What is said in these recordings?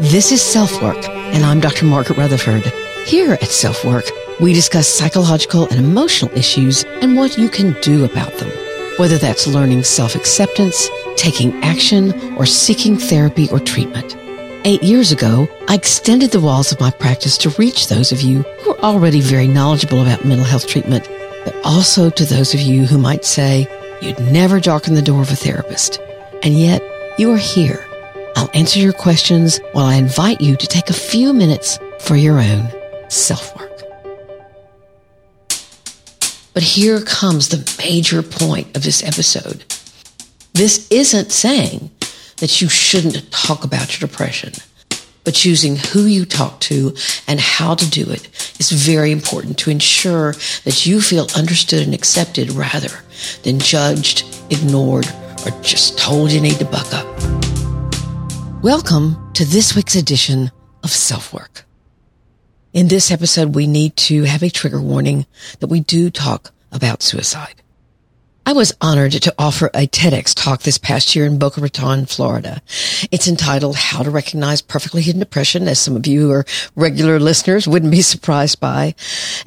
This is Self Work, and I'm Dr. Margaret Rutherford. Here at Self Work, we discuss psychological and emotional issues and what you can do about them. Whether that's learning self-acceptance, taking action, or seeking therapy or treatment. Eight years ago, I extended the walls of my practice to reach those of you who are already very knowledgeable about mental health treatment, but also to those of you who might say you'd never darken the door of a therapist. And yet, you are here I'll answer your questions while I invite you to take a few minutes for your own self-work. But here comes the major point of this episode. This isn't saying that you shouldn't talk about your depression, but choosing who you talk to and how to do it is very important to ensure that you feel understood and accepted rather than judged, ignored, or just told you need to buck up. Welcome to this week's edition of Self Work. In this episode, we need to have a trigger warning that we do talk about suicide. I was honored to offer a TEDx talk this past year in Boca Raton, Florida. It's entitled How to Recognize Perfectly Hidden Depression, as some of you who are regular listeners wouldn't be surprised by.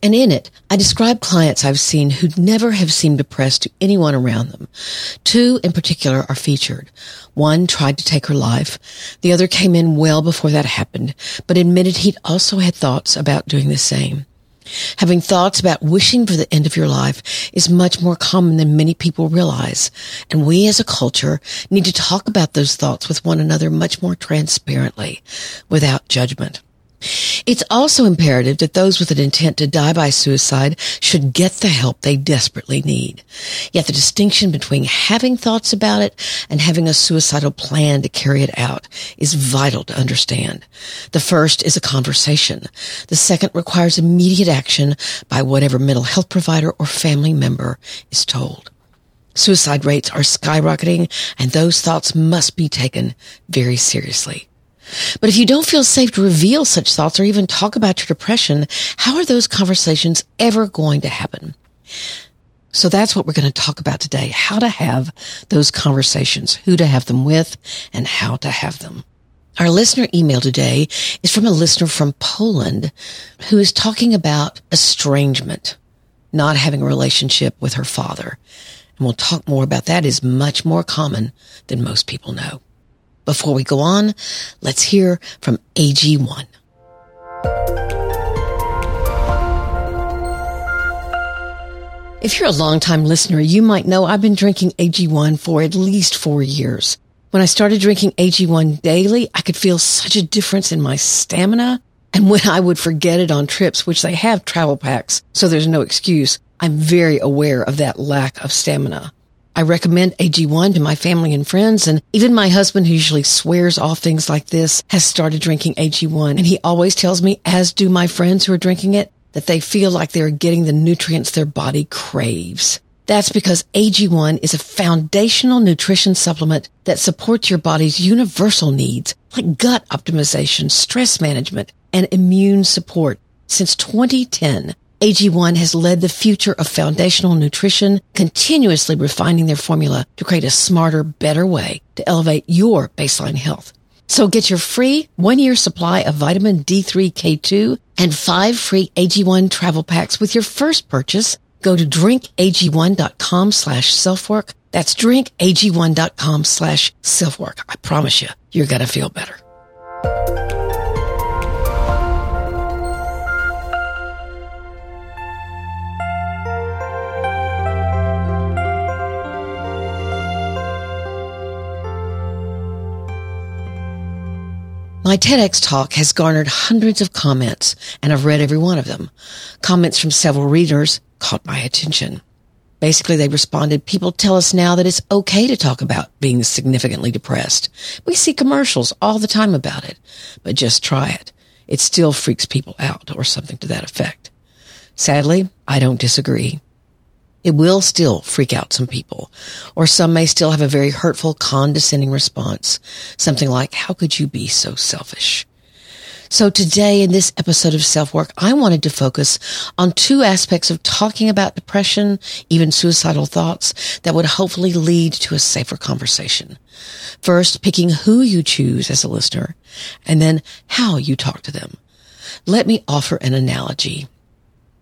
And in it, I describe clients I've seen who'd never have seemed depressed to anyone around them. Two in particular are featured. One tried to take her life. The other came in well before that happened, but admitted he'd also had thoughts about doing the same. Having thoughts about wishing for the end of your life is much more common than many people realize. And we as a culture need to talk about those thoughts with one another much more transparently without judgment. It's also imperative that those with an intent to die by suicide should get the help they desperately need. Yet the distinction between having thoughts about it and having a suicidal plan to carry it out is vital to understand. The first is a conversation. The second requires immediate action by whatever mental health provider or family member is told. Suicide rates are skyrocketing and those thoughts must be taken very seriously. But if you don't feel safe to reveal such thoughts or even talk about your depression, how are those conversations ever going to happen? So that's what we're going to talk about today. How to have those conversations, who to have them with and how to have them. Our listener email today is from a listener from Poland who is talking about estrangement, not having a relationship with her father. And we'll talk more about that is much more common than most people know. Before we go on, let's hear from AG1. If you're a longtime listener, you might know I've been drinking AG1 for at least four years. When I started drinking AG1 daily, I could feel such a difference in my stamina. And when I would forget it on trips, which they have travel packs, so there's no excuse, I'm very aware of that lack of stamina. I recommend AG1 to my family and friends. And even my husband, who usually swears off things like this, has started drinking AG1. And he always tells me, as do my friends who are drinking it, that they feel like they're getting the nutrients their body craves. That's because AG1 is a foundational nutrition supplement that supports your body's universal needs like gut optimization, stress management, and immune support. Since 2010, AG1 has led the future of foundational nutrition, continuously refining their formula to create a smarter, better way to elevate your baseline health. So get your free one year supply of vitamin D3K2 and five free AG1 travel packs with your first purchase. Go to drinkag1.com slash selfwork. That's drinkag1.com slash selfwork. I promise you, you're going to feel better. My TEDx talk has garnered hundreds of comments, and I've read every one of them. Comments from several readers caught my attention. Basically, they responded, people tell us now that it's okay to talk about being significantly depressed. We see commercials all the time about it, but just try it. It still freaks people out or something to that effect. Sadly, I don't disagree. It will still freak out some people, or some may still have a very hurtful, condescending response. Something like, how could you be so selfish? So today in this episode of Self Work, I wanted to focus on two aspects of talking about depression, even suicidal thoughts that would hopefully lead to a safer conversation. First, picking who you choose as a listener and then how you talk to them. Let me offer an analogy.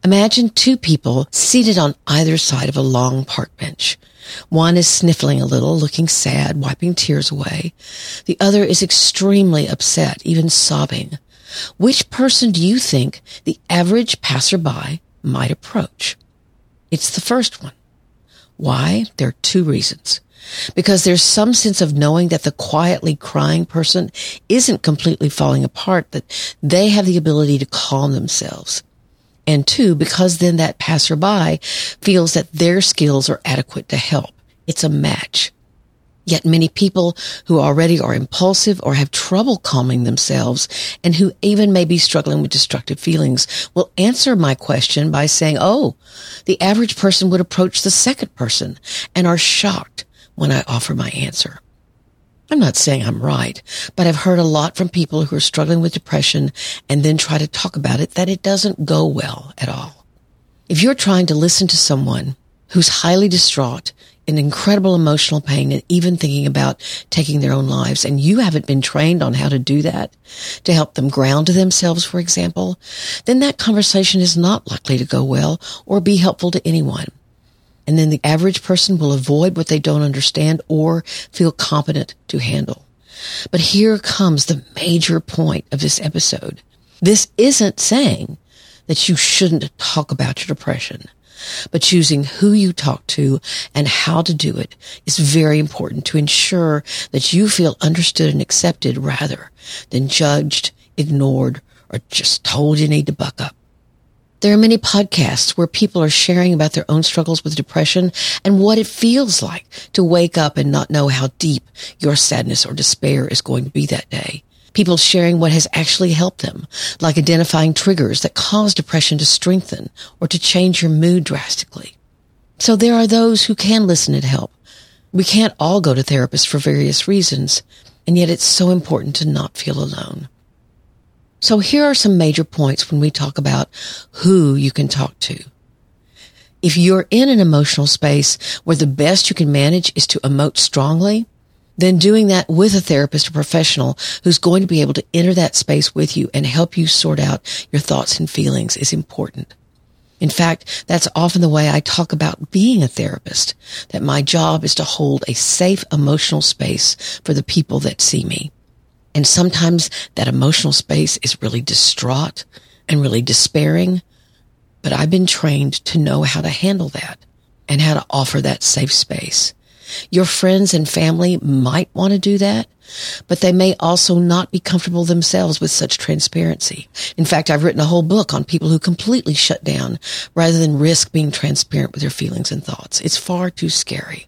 Imagine two people seated on either side of a long park bench. One is sniffling a little, looking sad, wiping tears away. The other is extremely upset, even sobbing. Which person do you think the average passerby might approach? It's the first one. Why? There are two reasons. Because there's some sense of knowing that the quietly crying person isn't completely falling apart, that they have the ability to calm themselves. And two, because then that passerby feels that their skills are adequate to help. It's a match. Yet many people who already are impulsive or have trouble calming themselves and who even may be struggling with destructive feelings will answer my question by saying, Oh, the average person would approach the second person and are shocked when I offer my answer. I'm not saying I'm right, but I've heard a lot from people who are struggling with depression and then try to talk about it that it doesn't go well at all. If you're trying to listen to someone who's highly distraught in incredible emotional pain and even thinking about taking their own lives and you haven't been trained on how to do that to help them ground themselves, for example, then that conversation is not likely to go well or be helpful to anyone. And then the average person will avoid what they don't understand or feel competent to handle. But here comes the major point of this episode. This isn't saying that you shouldn't talk about your depression, but choosing who you talk to and how to do it is very important to ensure that you feel understood and accepted rather than judged, ignored, or just told you need to buck up. There are many podcasts where people are sharing about their own struggles with depression and what it feels like to wake up and not know how deep your sadness or despair is going to be that day. People sharing what has actually helped them, like identifying triggers that cause depression to strengthen or to change your mood drastically. So there are those who can listen and help. We can't all go to therapists for various reasons, and yet it's so important to not feel alone. So here are some major points when we talk about who you can talk to. If you're in an emotional space where the best you can manage is to emote strongly, then doing that with a therapist or professional who's going to be able to enter that space with you and help you sort out your thoughts and feelings is important. In fact, that's often the way I talk about being a therapist, that my job is to hold a safe emotional space for the people that see me. And sometimes that emotional space is really distraught and really despairing. But I've been trained to know how to handle that and how to offer that safe space. Your friends and family might want to do that, but they may also not be comfortable themselves with such transparency. In fact, I've written a whole book on people who completely shut down rather than risk being transparent with their feelings and thoughts. It's far too scary.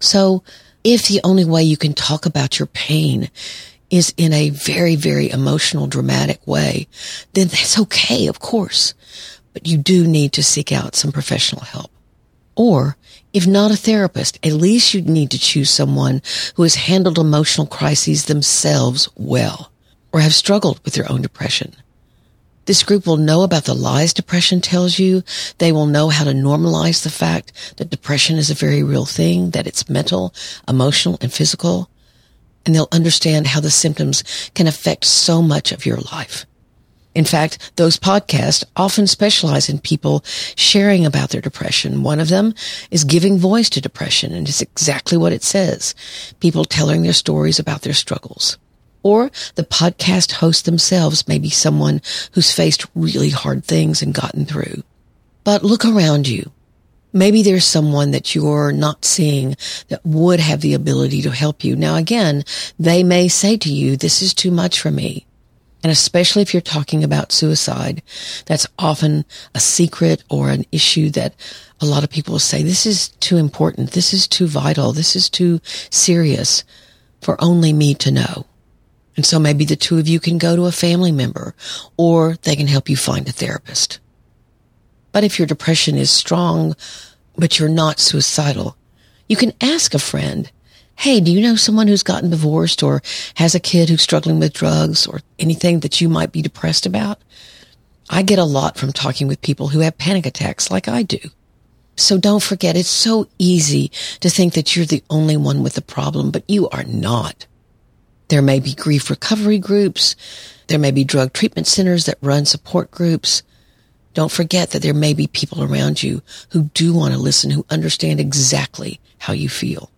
So if the only way you can talk about your pain is in a very, very emotional, dramatic way, then that's okay, of course. But you do need to seek out some professional help. Or, if not a therapist, at least you'd need to choose someone who has handled emotional crises themselves well or have struggled with their own depression. This group will know about the lies depression tells you. They will know how to normalize the fact that depression is a very real thing, that it's mental, emotional, and physical and they'll understand how the symptoms can affect so much of your life. In fact, those podcasts often specialize in people sharing about their depression. One of them is giving voice to depression, and it's exactly what it says. People telling their stories about their struggles. Or the podcast hosts themselves may be someone who's faced really hard things and gotten through. But look around you maybe there's someone that you're not seeing that would have the ability to help you. Now, again, they may say to you, this is too much for me. And especially if you're talking about suicide, that's often a secret or an issue that a lot of people say, this is too important. This is too vital. This is too serious for only me to know. And so maybe the two of you can go to a family member or they can help you find a therapist. But if your depression is strong, but you're not suicidal, you can ask a friend, Hey, do you know someone who's gotten divorced or has a kid who's struggling with drugs or anything that you might be depressed about? I get a lot from talking with people who have panic attacks like I do. So don't forget, it's so easy to think that you're the only one with the problem, but you are not. There may be grief recovery groups. There may be drug treatment centers that run support groups. Don't forget that there may be people around you who do want to listen, who understand exactly how you feel.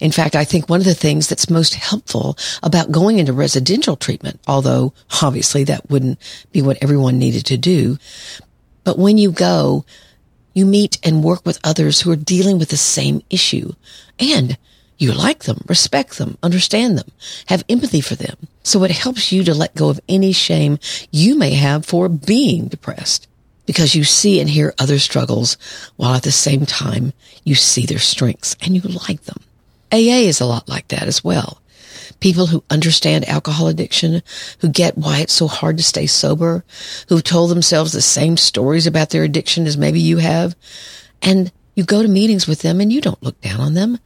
In fact, I think one of the things that's most helpful about going into residential treatment, although obviously that wouldn't be what everyone needed to do, but when you go, you meet and work with others who are dealing with the same issue and you like them, respect them, understand them, have empathy for them. So it helps you to let go of any shame you may have for being depressed because you see and hear other struggles while at the same time you see their strengths and you like them. AA is a lot like that as well. People who understand alcohol addiction, who get why it's so hard to stay sober, who've told themselves the same stories about their addiction as maybe you have. And you go to meetings with them and you don't look down on them.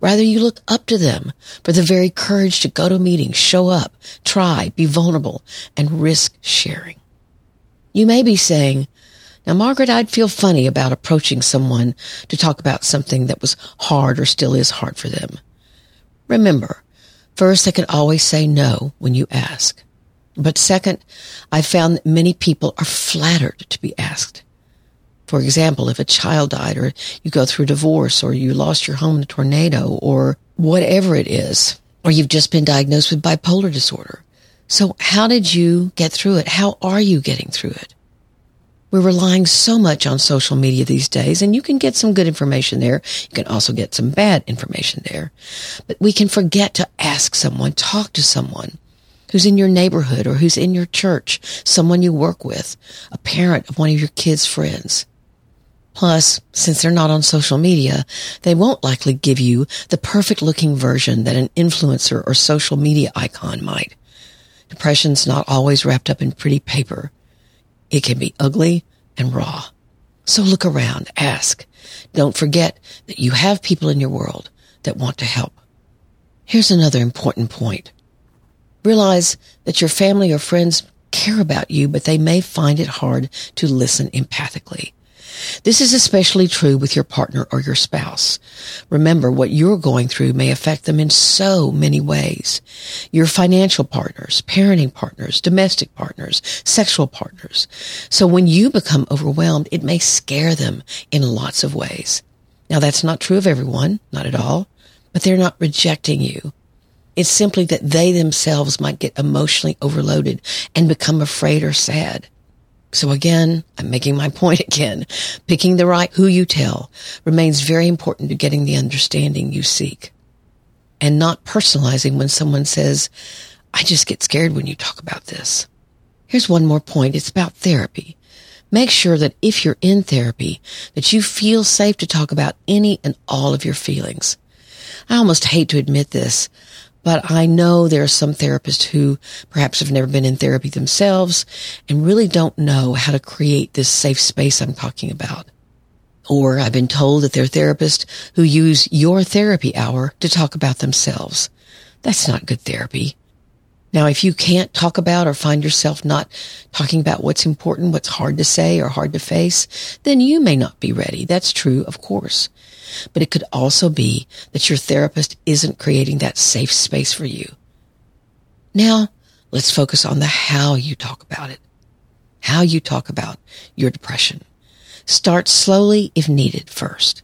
Rather, you look up to them for the very courage to go to meetings, show up, try, be vulnerable, and risk sharing. You may be saying, now, Margaret, I'd feel funny about approaching someone to talk about something that was hard or still is hard for them. Remember, first, they can always say no when you ask. But second, I found that many people are flattered to be asked. For example, if a child died or you go through divorce or you lost your home in a tornado or whatever it is, or you've just been diagnosed with bipolar disorder. So how did you get through it? How are you getting through it? We're relying so much on social media these days, and you can get some good information there. You can also get some bad information there. But we can forget to ask someone, talk to someone who's in your neighborhood or who's in your church, someone you work with, a parent of one of your kids' friends. Plus, since they're not on social media, they won't likely give you the perfect looking version that an influencer or social media icon might. Depression's not always wrapped up in pretty paper. It can be ugly and raw. So look around, ask. Don't forget that you have people in your world that want to help. Here's another important point. Realize that your family or friends care about you, but they may find it hard to listen empathically. This is especially true with your partner or your spouse. Remember, what you're going through may affect them in so many ways. Your financial partners, parenting partners, domestic partners, sexual partners. So when you become overwhelmed, it may scare them in lots of ways. Now that's not true of everyone, not at all, but they're not rejecting you. It's simply that they themselves might get emotionally overloaded and become afraid or sad. So again, I'm making my point again. Picking the right who you tell remains very important to getting the understanding you seek. And not personalizing when someone says, I just get scared when you talk about this. Here's one more point. It's about therapy. Make sure that if you're in therapy, that you feel safe to talk about any and all of your feelings. I almost hate to admit this, but I know there are some therapists who perhaps have never been in therapy themselves and really don't know how to create this safe space I'm talking about. Or I've been told that they're therapists who use your therapy hour to talk about themselves. That's not good therapy. Now, if you can't talk about or find yourself not talking about what's important, what's hard to say or hard to face, then you may not be ready. That's true, of course. But it could also be that your therapist isn't creating that safe space for you. Now, let's focus on the how you talk about it. How you talk about your depression. Start slowly if needed first.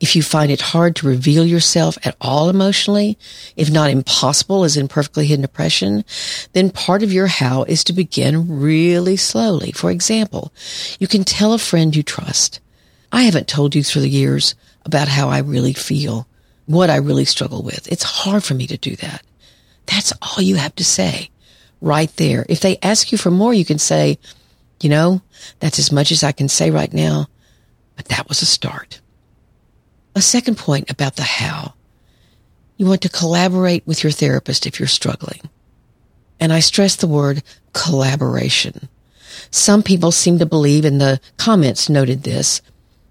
If you find it hard to reveal yourself at all emotionally, if not impossible as in perfectly hidden depression, then part of your how is to begin really slowly. For example, you can tell a friend you trust, I haven't told you through the years about how I really feel, what I really struggle with. It's hard for me to do that. That's all you have to say right there. If they ask you for more, you can say, you know, that's as much as I can say right now, but that was a start. A second point about the how. You want to collaborate with your therapist if you're struggling. And I stress the word collaboration. Some people seem to believe, and the comments noted this,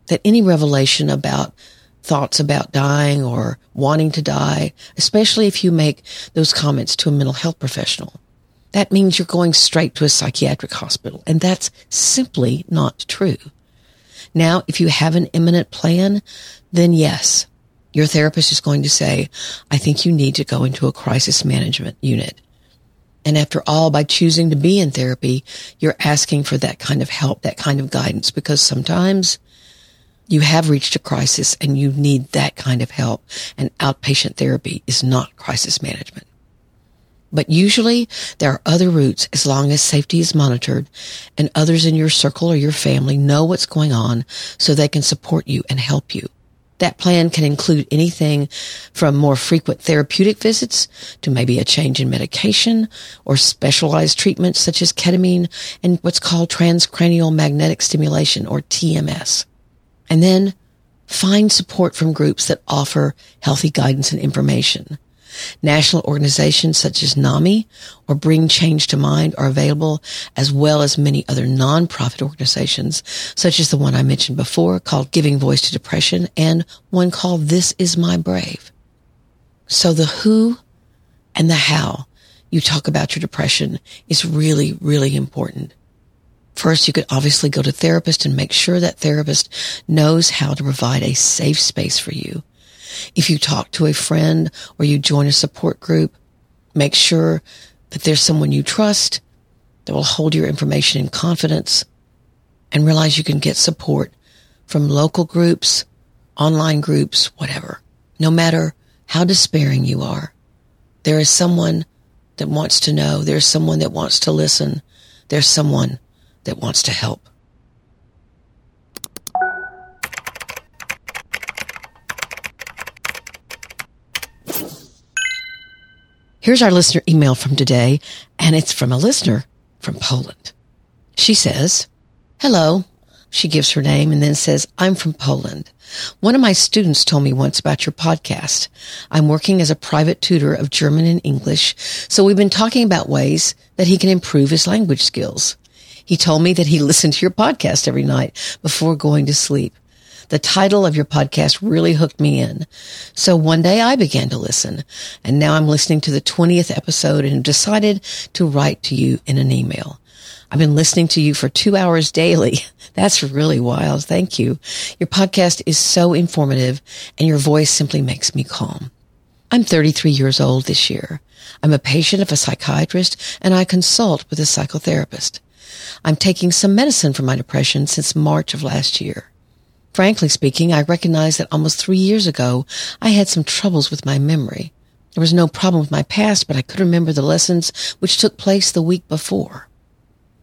that any revelation about thoughts about dying or wanting to die, especially if you make those comments to a mental health professional. That means you're going straight to a psychiatric hospital, and that's simply not true. Now, if you have an imminent plan, then yes, your therapist is going to say, I think you need to go into a crisis management unit. And after all, by choosing to be in therapy, you're asking for that kind of help, that kind of guidance, because sometimes you have reached a crisis and you need that kind of help. And outpatient therapy is not crisis management. But usually there are other routes as long as safety is monitored and others in your circle or your family know what's going on so they can support you and help you. That plan can include anything from more frequent therapeutic visits to maybe a change in medication or specialized treatments such as ketamine and what's called transcranial magnetic stimulation or TMS. And then find support from groups that offer healthy guidance and information. National organizations such as NAMI or Bring Change to Mind are available, as well as many other nonprofit organizations, such as the one I mentioned before called Giving Voice to Depression and one called This Is My Brave. So the who and the how you talk about your depression is really, really important. First, you could obviously go to therapist and make sure that therapist knows how to provide a safe space for you if you talk to a friend or you join a support group, make sure that there's someone you trust that will hold your information in confidence and realize you can get support from local groups, online groups, whatever. No matter how despairing you are, there is someone that wants to know. There's someone that wants to listen. There's someone that wants to help. Here's our listener email from today, and it's from a listener from Poland. She says, Hello. She gives her name and then says, I'm from Poland. One of my students told me once about your podcast. I'm working as a private tutor of German and English, so we've been talking about ways that he can improve his language skills. He told me that he listened to your podcast every night before going to sleep. The title of your podcast really hooked me in. So one day I began to listen and now I'm listening to the 20th episode and decided to write to you in an email. I've been listening to you for two hours daily. That's really wild. Thank you. Your podcast is so informative and your voice simply makes me calm. I'm 33 years old this year. I'm a patient of a psychiatrist and I consult with a psychotherapist. I'm taking some medicine for my depression since March of last year. Frankly speaking, I recognize that almost three years ago, I had some troubles with my memory. There was no problem with my past, but I could remember the lessons which took place the week before.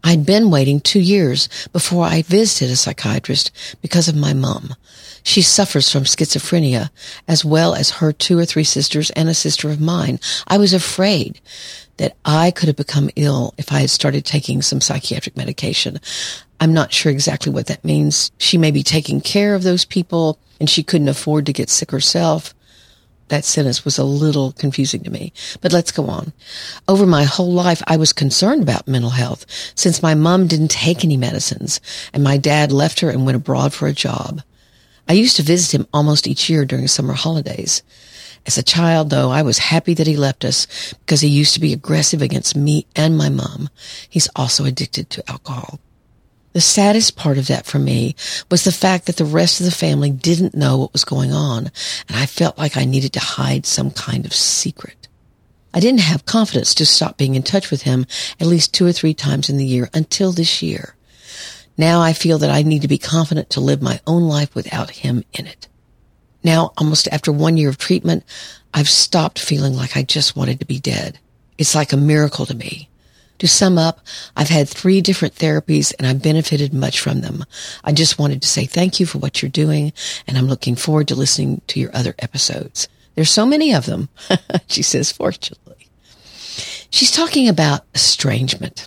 I'd been waiting two years before I visited a psychiatrist because of my mom. She suffers from schizophrenia as well as her two or three sisters and a sister of mine. I was afraid that I could have become ill if I had started taking some psychiatric medication. I'm not sure exactly what that means. She may be taking care of those people and she couldn't afford to get sick herself. That sentence was a little confusing to me, but let's go on. Over my whole life, I was concerned about mental health since my mom didn't take any medicines and my dad left her and went abroad for a job. I used to visit him almost each year during summer holidays. As a child, though, I was happy that he left us because he used to be aggressive against me and my mom. He's also addicted to alcohol. The saddest part of that for me was the fact that the rest of the family didn't know what was going on, and I felt like I needed to hide some kind of secret. I didn't have confidence to stop being in touch with him at least two or three times in the year until this year. Now I feel that I need to be confident to live my own life without him in it. Now, almost after one year of treatment, I've stopped feeling like I just wanted to be dead. It's like a miracle to me. To sum up, I've had three different therapies and I've benefited much from them. I just wanted to say thank you for what you're doing and I'm looking forward to listening to your other episodes. There's so many of them, she says, fortunately. She's talking about estrangement.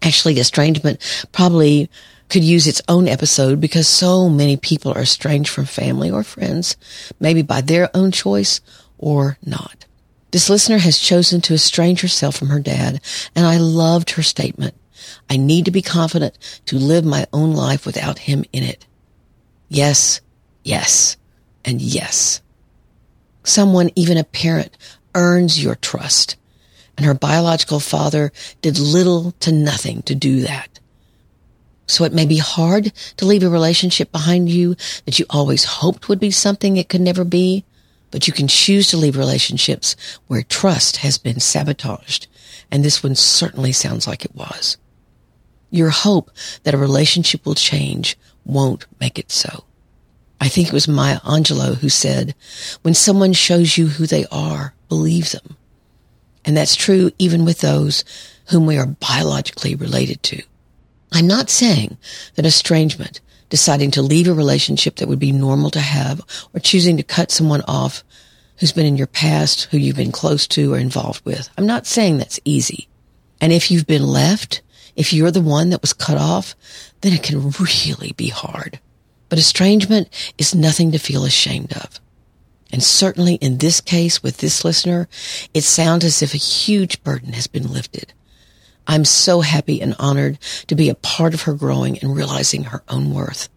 Actually, estrangement probably could use its own episode because so many people are estranged from family or friends, maybe by their own choice or not. This listener has chosen to estrange herself from her dad, and I loved her statement. I need to be confident to live my own life without him in it. Yes, yes. and yes. Someone, even a parent, earns your trust. And her biological father did little to nothing to do that. So it may be hard to leave a relationship behind you that you always hoped would be something it could never be, but you can choose to leave relationships where trust has been sabotaged. And this one certainly sounds like it was. Your hope that a relationship will change won't make it so. I think it was Maya Angelou who said, when someone shows you who they are, believe them. And that's true even with those whom we are biologically related to. I'm not saying that estrangement, deciding to leave a relationship that would be normal to have, or choosing to cut someone off who's been in your past, who you've been close to or involved with. I'm not saying that's easy. And if you've been left, if you're the one that was cut off, then it can really be hard. But estrangement is nothing to feel ashamed of. And certainly in this case with this listener, it sounds as if a huge burden has been lifted. I'm so happy and honored to be a part of her growing and realizing her own worth.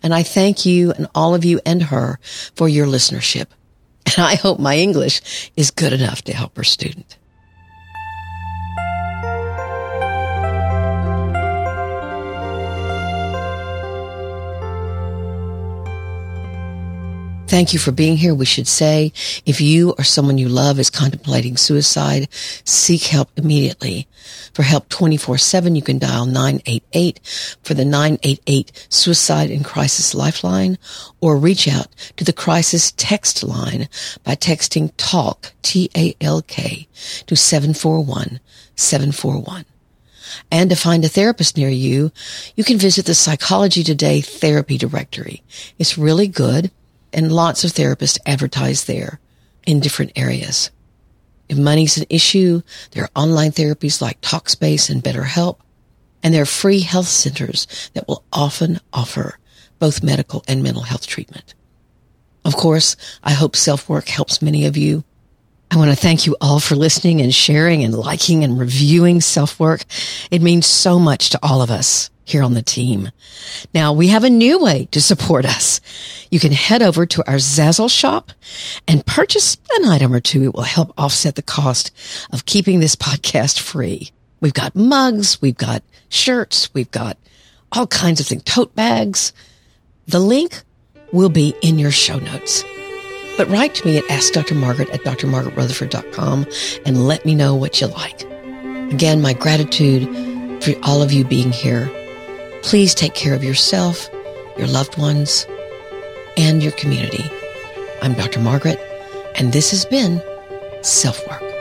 And I thank you and all of you and her for your listenership. And I hope my English is good enough to help her student. Thank you for being here. We should say if you or someone you love is contemplating suicide, seek help immediately. For help 24-7, you can dial 988 for the 988 Suicide and Crisis Lifeline or reach out to the crisis text line by texting TALK, T-A-L-K to 741 741. And to find a therapist near you, you can visit the Psychology Today therapy directory. It's really good and lots of therapists advertise there in different areas. If money's an issue, there are online therapies like Talkspace and BetterHelp, and there are free health centers that will often offer both medical and mental health treatment. Of course, I hope self-work helps many of you. I want to thank you all for listening and sharing and liking and reviewing self-work. It means so much to all of us here on the team. Now we have a new way to support us. You can head over to our Zazzle shop and purchase an item or two. It will help offset the cost of keeping this podcast free. We've got mugs. We've got shirts. We've got all kinds of things, tote bags. The link will be in your show notes. But write to me at askdrmargaret at drmargaretrutherford.com and let me know what you like. Again, my gratitude for all of you being here Please take care of yourself, your loved ones, and your community. I'm Dr. Margaret, and this has been Self Work.